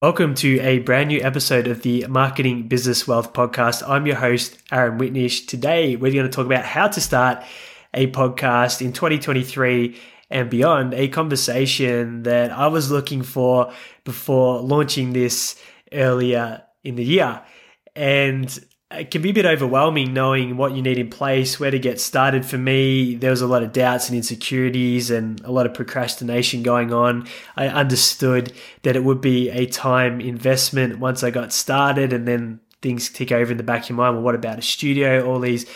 Welcome to a brand new episode of the Marketing Business Wealth Podcast. I'm your host, Aaron Whitnish. Today, we're going to talk about how to start a podcast in 2023 and beyond, a conversation that I was looking for before launching this earlier in the year. And it can be a bit overwhelming knowing what you need in place, where to get started. For me, there was a lot of doubts and insecurities and a lot of procrastination going on. I understood that it would be a time investment once I got started, and then things tick over in the back of your mind. Well, what about a studio? All these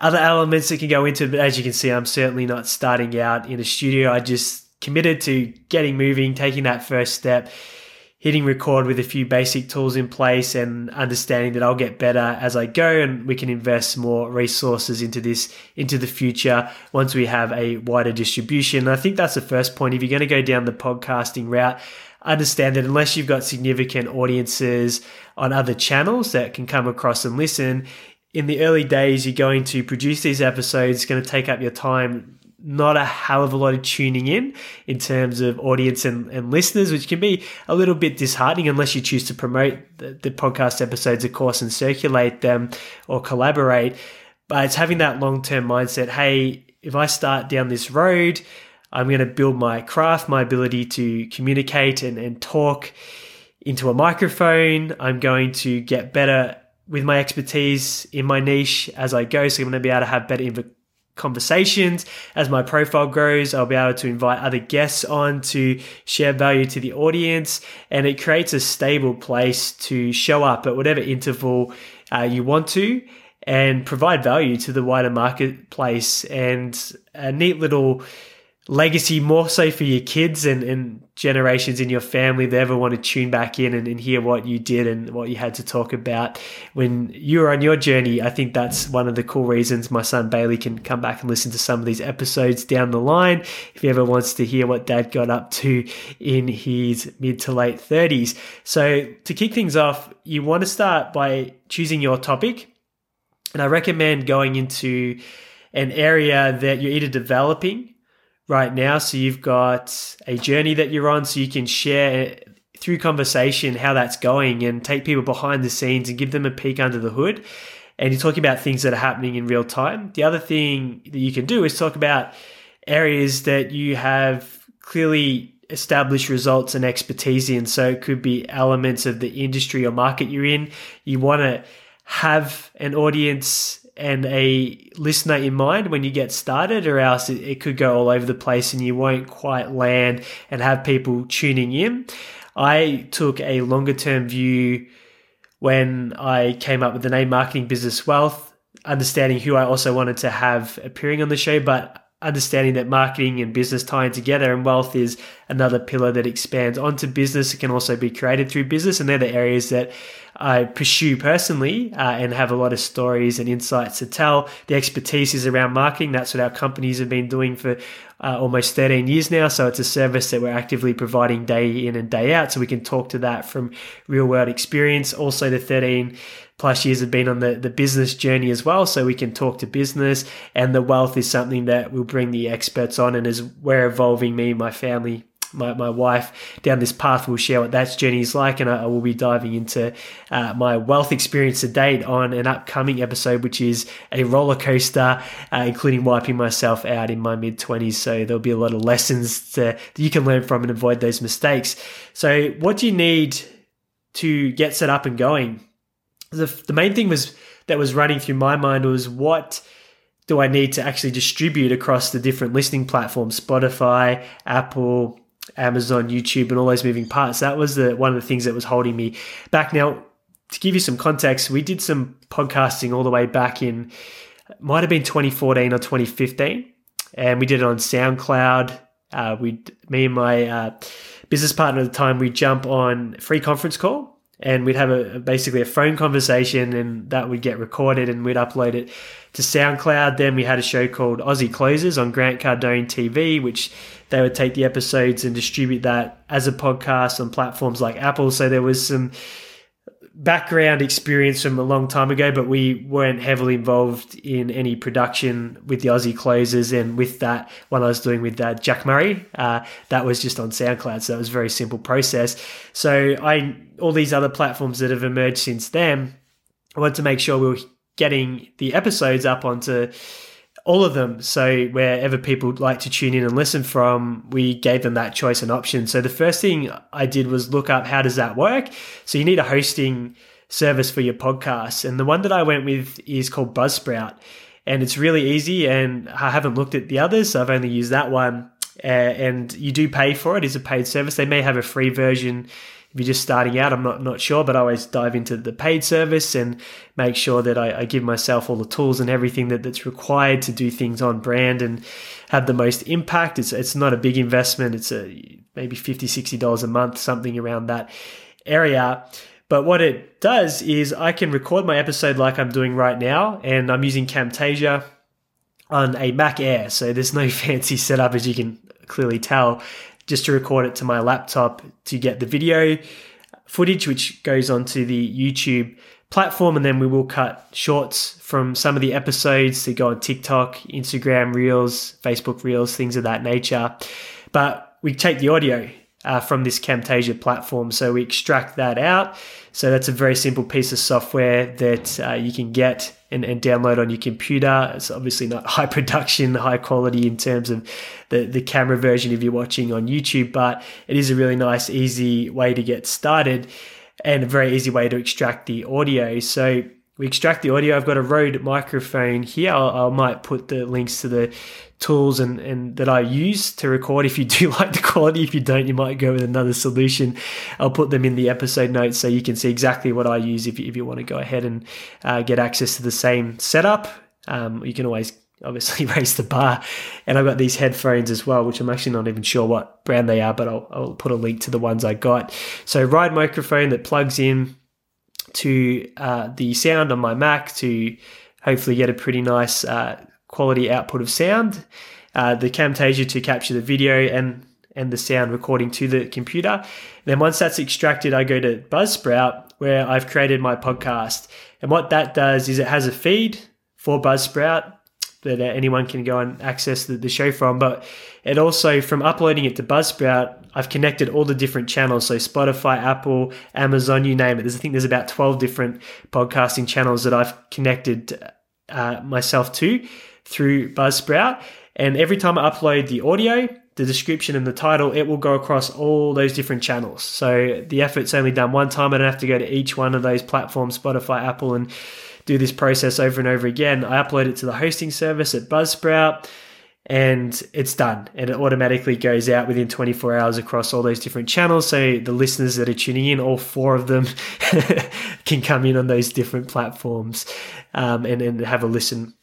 other elements that can go into it. But as you can see, I'm certainly not starting out in a studio. I just committed to getting moving, taking that first step hitting record with a few basic tools in place and understanding that I'll get better as I go and we can invest more resources into this into the future once we have a wider distribution. And I think that's the first point. If you're going to go down the podcasting route, understand that unless you've got significant audiences on other channels that can come across and listen, in the early days, you're going to produce these episodes, it's going to take up your time not a hell of a lot of tuning in in terms of audience and, and listeners, which can be a little bit disheartening unless you choose to promote the, the podcast episodes, of course, and circulate them or collaborate. But it's having that long term mindset hey, if I start down this road, I'm going to build my craft, my ability to communicate and, and talk into a microphone. I'm going to get better with my expertise in my niche as I go. So I'm going to be able to have better conversations. As my profile grows, I'll be able to invite other guests on to share value to the audience, and it creates a stable place to show up at whatever interval uh, you want to and provide value to the wider marketplace and a neat little legacy more so for your kids and, and generations in your family that ever want to tune back in and, and, hear what you did and what you had to talk about when you were on your journey. I think that's one of the cool reasons my son Bailey can come back and listen to some of these episodes down the line if he ever wants to hear what dad got up to in his mid to late 30s. So to kick things off, you want to start by choosing your topic. And I recommend going into an area that you're either developing right now. So you've got a journey that you're on, so you can share through conversation how that's going and take people behind the scenes and give them a peek under the hood. And you're talking about things that are happening in real time. The other thing that you can do is talk about areas that you have clearly established results and expertise in. So it could be elements of the industry or market you're in. You want to have an audience and a listener in mind when you get started, or else it, it could go all over the place and you won't quite land and have people tuning in. I took a longer term view when I came up with the name Marketing Business Wealth, understanding who I also wanted to have appearing on the show, but understanding that marketing and business tying together and wealth is another pillar that expands onto business. It can also be created through business, and they're the areas that I pursue personally uh, and have a lot of stories and insights to tell. The expertise is around marketing. That's what our companies have been doing for uh, almost 13 years now. So it's a service that we're actively providing day in and day out. So we can talk to that from real world experience. Also, the 13 plus years have been on the, the business journey as well. So we can talk to business and the wealth is something that we'll bring the experts on. And as we're evolving, me my family, my, my wife down this path. We'll share what that journey is like, and I, I will be diving into uh, my wealth experience to date on an upcoming episode, which is a roller coaster, uh, including wiping myself out in my mid 20s. So there'll be a lot of lessons to, that you can learn from and avoid those mistakes. So, what do you need to get set up and going? The, the main thing was that was running through my mind was what do I need to actually distribute across the different listening platforms Spotify, Apple, Amazon, YouTube, and all those moving parts. That was the one of the things that was holding me back. Now, to give you some context, we did some podcasting all the way back in might have been 2014 or 2015, and we did it on SoundCloud. Uh, we, me and my uh, business partner at the time, we jump on free conference call and we'd have a basically a phone conversation and that would get recorded and we'd upload it to SoundCloud. Then we had a show called Aussie Closers on Grant Cardone TV, which they would take the episodes and distribute that as a podcast on platforms like Apple. So there was some background experience from a long time ago, but we weren't heavily involved in any production with the Aussie closers. And with that, one I was doing with uh, Jack Murray, uh, that was just on SoundCloud. So that was a very simple process. So I, all these other platforms that have emerged since then, I wanted to make sure we were getting the episodes up onto all of them. So wherever people like to tune in and listen from, we gave them that choice and option. So the first thing I did was look up how does that work. So you need a hosting service for your podcast, and the one that I went with is called Buzzsprout, and it's really easy. And I haven't looked at the others, so I've only used that one. Uh, and you do pay for it; it's a paid service. They may have a free version if you're just starting out, I'm not not sure, but I always dive into the paid service and make sure that I, I give myself all the tools and everything that, that's required to do things on brand and have the most impact. It's it's not a big investment. It's a maybe 50 60 dollars a month, something around that area. But what it does is I can record my episode like I'm doing right now, and I'm using Camtasia on a Mac Air. So there's no fancy setup, as you can clearly tell just to record it to my laptop to get the video footage, which goes onto the YouTube platform. And then we will cut shorts from some of the episodes to go on TikTok, Instagram Reels, Facebook Reels, things of that nature. But we take the audio uh, from this Camtasia platform. So we extract that out. So that's a very simple piece of software that uh, you can get and, and, download on your computer. It's obviously not high production, high quality in terms of the, the camera version if you're watching on YouTube, but it is a really nice, easy way to get started and a very easy way to extract the audio. So we extract the audio. I've got a Rode microphone here. I, I might put the links to the tools and, and that I use to record. If you do like the quality, if you don't, you might go with another solution. I'll put them in the episode notes so you can see exactly what I use if you, if you want to go ahead and uh, get access to the same setup. Um, you can always obviously raise the bar. And I've got these headphones as well, which I'm actually not even sure what brand they are, but I'll, I'll put a link to the ones I got. So, Rode microphone that plugs in to uh, the sound on my Mac to hopefully get a pretty nice uh, quality output of sound. Uh, the Camtasia to capture the video and and the sound recording to the computer. then once that's extracted, I go to Buzzsprout where I've created my podcast. And what that does is it has a feed for Buzzsprout that anyone can go and access the, the show from. But it also, from uploading it to Buzzsprout, I've connected all the different channels. So Spotify, Apple, Amazon, you name it. There's, I think there's about 12 different podcasting channels that I've connected uh, myself to through Buzzsprout. And every time I upload the audio, the description and the title, it will go across all those different channels. So the effort's only done one time. I don't have to go to each one of those platforms, Spotify, Apple, and do this process over and over again. I upload it to the hosting service at Buzzsprout and it's done. And it automatically goes out within 24 hours across all those different channels. So the listeners that are tuning in, all four of them can come in on those different platforms um, and, and have a listen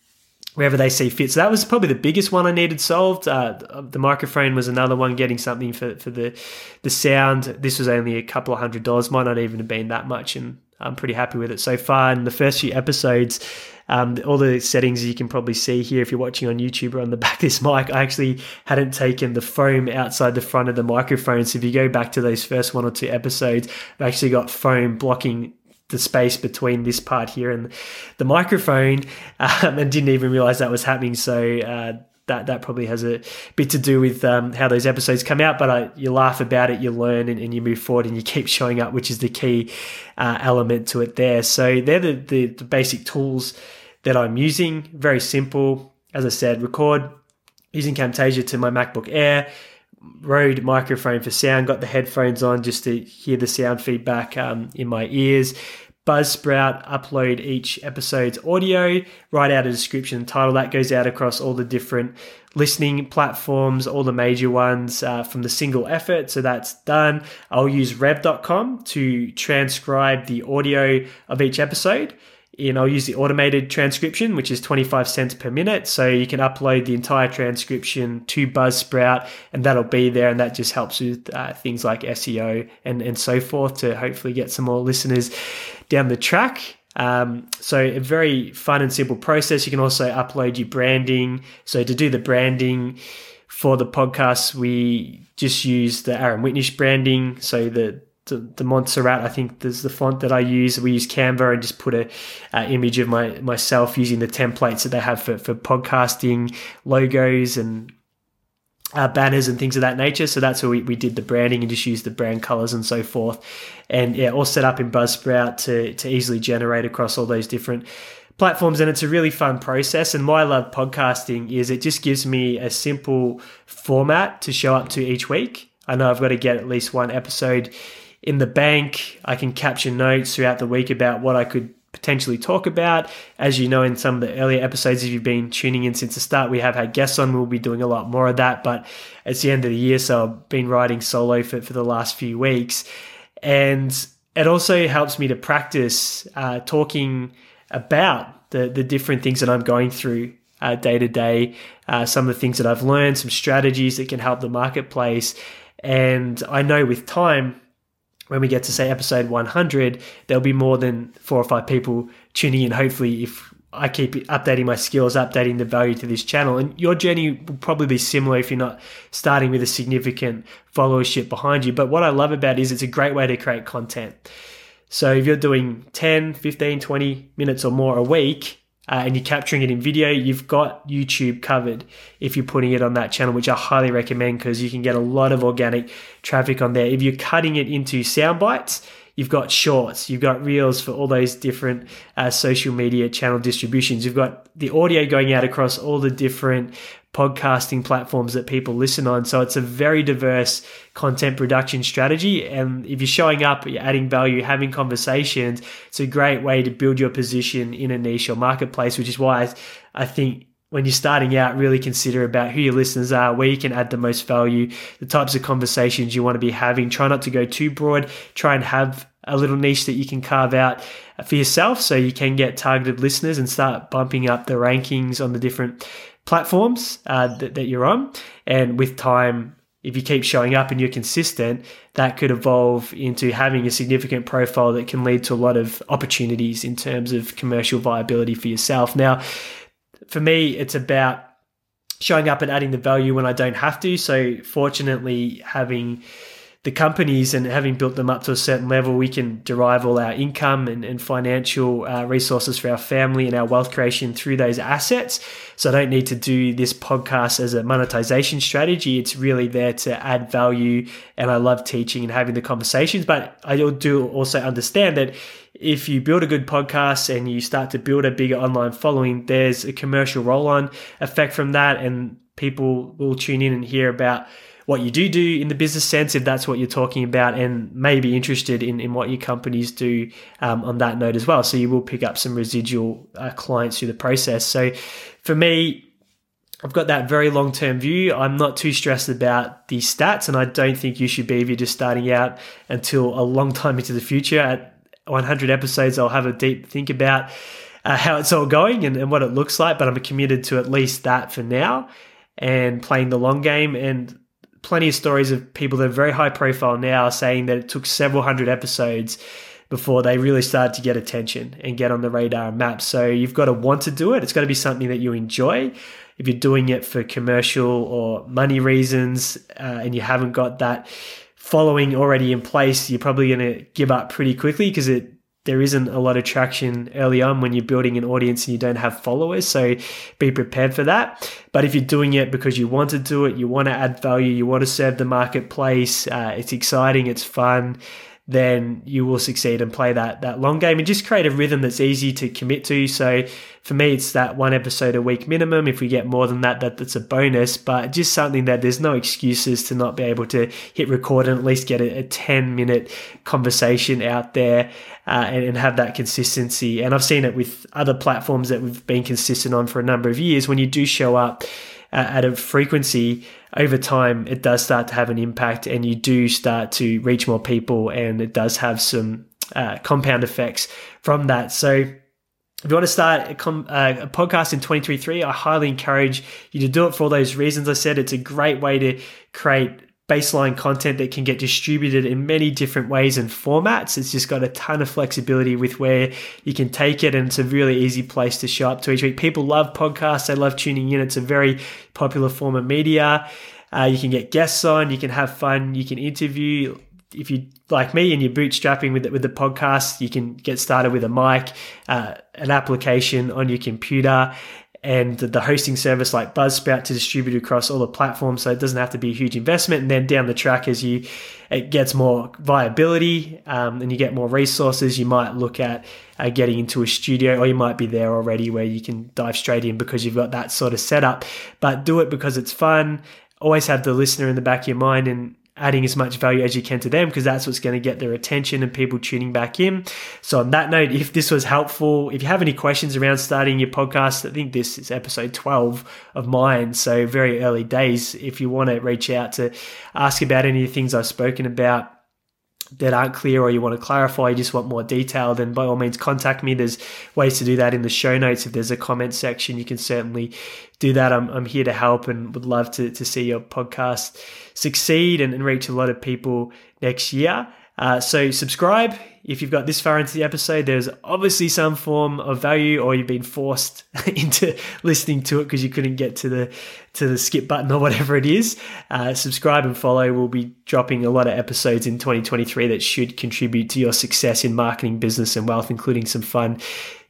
wherever they see fit. So that was probably the biggest one I needed solved. Uh, the microphone was another one, getting something for, for the the sound. This was only a couple of hundred dollars, might not even have been that much, and I'm pretty happy with it so far. And the first few episodes, um, all the settings you can probably see here if you're watching on YouTube or on the back of this mic, I actually hadn't taken the foam outside the front of the microphone. So if you go back to those first one or two episodes, I've actually got foam blocking the space between this part here and the microphone um, and didn't even realize that was happening. So, uh, that that probably has a bit to do with um, how those episodes come out. But uh, you laugh about it, you learn, and, and, you move forward, and you keep showing up, which is the key uh, element to it. There, so they're the, the, the basic tools that I'm using. Very simple, as I said. Record using Camtasia to my MacBook Air. Rode microphone for sound. Got the headphones on just to hear the sound feedback um, in my ears. Buzzsprout upload each episode's audio, write out a description title that goes out across all the different listening platforms, all the major ones uh, from the single effort. So that's done. I'll use rev.com to transcribe the audio of each episode and I'll use the automated transcription, which is 25 cents per minute. So you can upload the entire transcription to Buzzsprout and that'll be there. And that just helps with uh, things like SEO and, and so forth to hopefully get some more listeners down the track. Um, so a very fun and simple process. You can also upload your branding. So to do the branding for the podcast, we just use the Aaron Whitnish branding. So the de Montserrat, I think there's the font that I use. We use Canva and just put a uh, image of my myself using the templates that they have for, for podcasting logos and uh, banners and things of that nature. So that's where we, we did the branding and just used the brand colors and so forth. And yeah, all set up in Buzzsprout to, to easily generate across all those different platforms. And it's a really fun process. And why I love podcasting is it just gives me a simple format to show up to each week. I know I've got to get at least one episode in the bank. I can capture notes throughout the week about what I could potentially talk about. As you know, in some of the earlier episodes, if you've been tuning in since the start, we have had guests on. We'll be doing a lot more of that. But it's the end of the year, so I've been writing solo for, for the last few weeks. And it also helps me to practice uh, talking about the, the different things that I'm going through uh, day to day, uh, some of the things that I've learned, some strategies that can help the marketplace. And I know with time, when we get to say episode 100, there'll be more than four or five people tuning in. Hopefully, if I keep updating my skills, updating the value to this channel, and your journey will probably be similar if you're not starting with a significant followership behind you. But what I love about it is it's a great way to create content. So if you're doing 10, 15, 20 minutes or more a week, uh, and you're capturing it in video, you've got YouTube covered if you're putting it on that channel, which I highly recommend because you can get a lot of organic traffic on there. If you're cutting it into sound bites, you've got shorts, you've got reels for all those different uh, social media channel distributions. You've got the audio going out across all the different podcasting platforms that people listen on. So it's a very diverse content production strategy. And if you're showing up, you're adding value, having conversations, it's a great way to build your position in a niche or marketplace, which is why I think when you're starting out, really consider about who your listeners are, where you can add the most value, the types of conversations you want to be having. Try not to go too broad. Try and have a little niche that you can carve out for yourself so you can get targeted listeners and start bumping up the rankings on the different platforms uh, that, that you're on. And with time, if you keep showing up and you're consistent, that could evolve into having a significant profile that can lead to a lot of opportunities in terms of commercial viability for yourself. Now, for me, it's about showing up and adding the value when I don't have to. So, fortunately, having the companies and having built them up to a certain level, we can derive all our income and, and financial uh, resources for our family and our wealth creation through those assets. So I don't need to do this podcast as a monetization strategy. It's really there to add value. And I love teaching and having the conversations. But I do also understand that if you build a good podcast and you start to build a bigger online following, there's a commercial roll on effect from that. And people will tune in and hear about what you do do in the business sense, if that's what you're talking about, and may be interested in, in what your companies do um, on that note as well. So you will pick up some residual uh, clients through the process. So for me, I've got that very long term view. I'm not too stressed about the stats, and I don't think you should be if you're just starting out until a long time into the future. At 100 episodes, I'll have a deep think about uh, how it's all going and, and what it looks like, but I'm committed to at least that for now and playing the long game. And plenty of stories of people that are very high profile now saying that it took several hundred episodes before they really started to get attention and get on the radar and map. So you've got to want to do it. It's got to be something that you enjoy. If you're doing it for commercial or money reasons uh, and you haven't got that following already in place, you're probably going to give up pretty quickly because it there isn't a lot of traction early on when you're building an audience and you don't have followers. So be prepared for that. But if you're doing it because you want to do it, you want to add value, you want to serve the marketplace, uh, it's exciting, it's fun, then you will succeed and play that that long game and just create a rhythm that's easy to commit to. So for me, it's that one episode a week minimum. If we get more than that, that that's a bonus. But just something that there's no excuses to not be able to hit record and at least get a, a 10 minute conversation out there uh, and, and have that consistency. And I've seen it with other platforms that we've been consistent on for a number of years. When you do show up at a frequency over time, it does start to have an impact and you do start to reach more people and it does have some uh, compound effects from that. So, if you want to start a, com- uh, a, podcast in 2023, I highly encourage you to do it for all those reasons I said. It's a great way to create baseline content that can get distributed in many different ways and formats. It's just got a ton of flexibility with where you can take it, and it's a really easy place to show up to each week. People love podcasts, they love tuning in. It's a very popular form of media. Uh, you can get guests on, you can have fun, you can interview if you like me and you're bootstrapping with the, with the podcast, you can get started with a mic, uh, an application on your computer, and the hosting service like Buzzsprout to distribute across all the platforms. So it doesn't have to be a huge investment. And then down the track, as you it gets more viability um, and you get more resources, you might look at uh, getting into a studio, or you might be there already where you can dive straight in because you've got that sort of setup. But do it because it's fun. Always have the listener in the back of your mind and adding as much value as you can to them because that's what's going to get their attention and people tuning back in. So, on that note, if this was helpful, if you have any questions around starting your podcast, I think this is episode 12 of mine. So, very early days. If you want to reach out to ask about any of the things I've spoken about, that aren't clear or you want to clarify, you just want more detail, then by all means contact me. There's ways to do that in the show notes. If there's a comment section, you can certainly do that. I'm, I'm here to help and would love to, to see your podcast succeed and, and reach a lot of people next year. Uh, so subscribe if you've got this far into the episode. There's obviously some form of value, or you've been forced into listening to it because you couldn't get to the to the skip button or whatever it is. Uh, subscribe and follow. We'll be dropping a lot of episodes in 2023 that should contribute to your success in marketing, business, and wealth, including some fun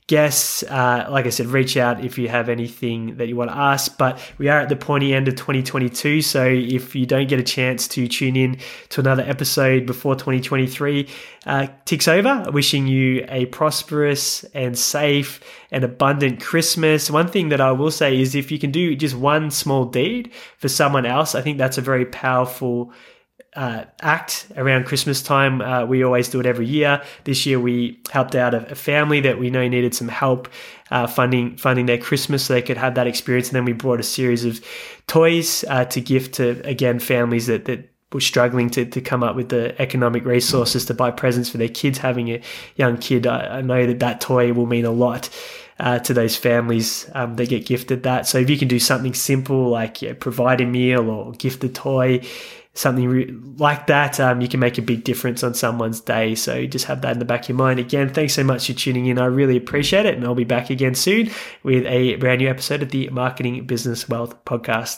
guests. Uh, like I said, reach out if you have anything that you want to ask. But we are at the pointy end of 2022. So if you don't get a chance to tune in to another episode before 2023 uh, ticks over, wishing you a prosperous and safe and abundant Christmas. One thing that I will say is if you can do just one small deed for someone else, I think that's a very powerful uh, act around Christmas time. Uh, we always do it every year. This year we helped out a, a family that we know needed some help uh, funding funding their Christmas so they could have that experience. And then we brought a series of toys uh, to gift to again families that that were struggling to, to come up with the economic resources to buy presents for their kids. Having a young kid, I, I know that that toy will mean a lot. Uh, to those families um, that get gifted that. So if you can do something simple like know, provide a meal or gift a toy, something re- like that, um, you can make a big difference on someone's day. So just have that in the back of your mind. Again, thanks so much for tuning in. I really appreciate it. And I'll be back again soon with a brand new episode of the Marketing Business Wealth podcast.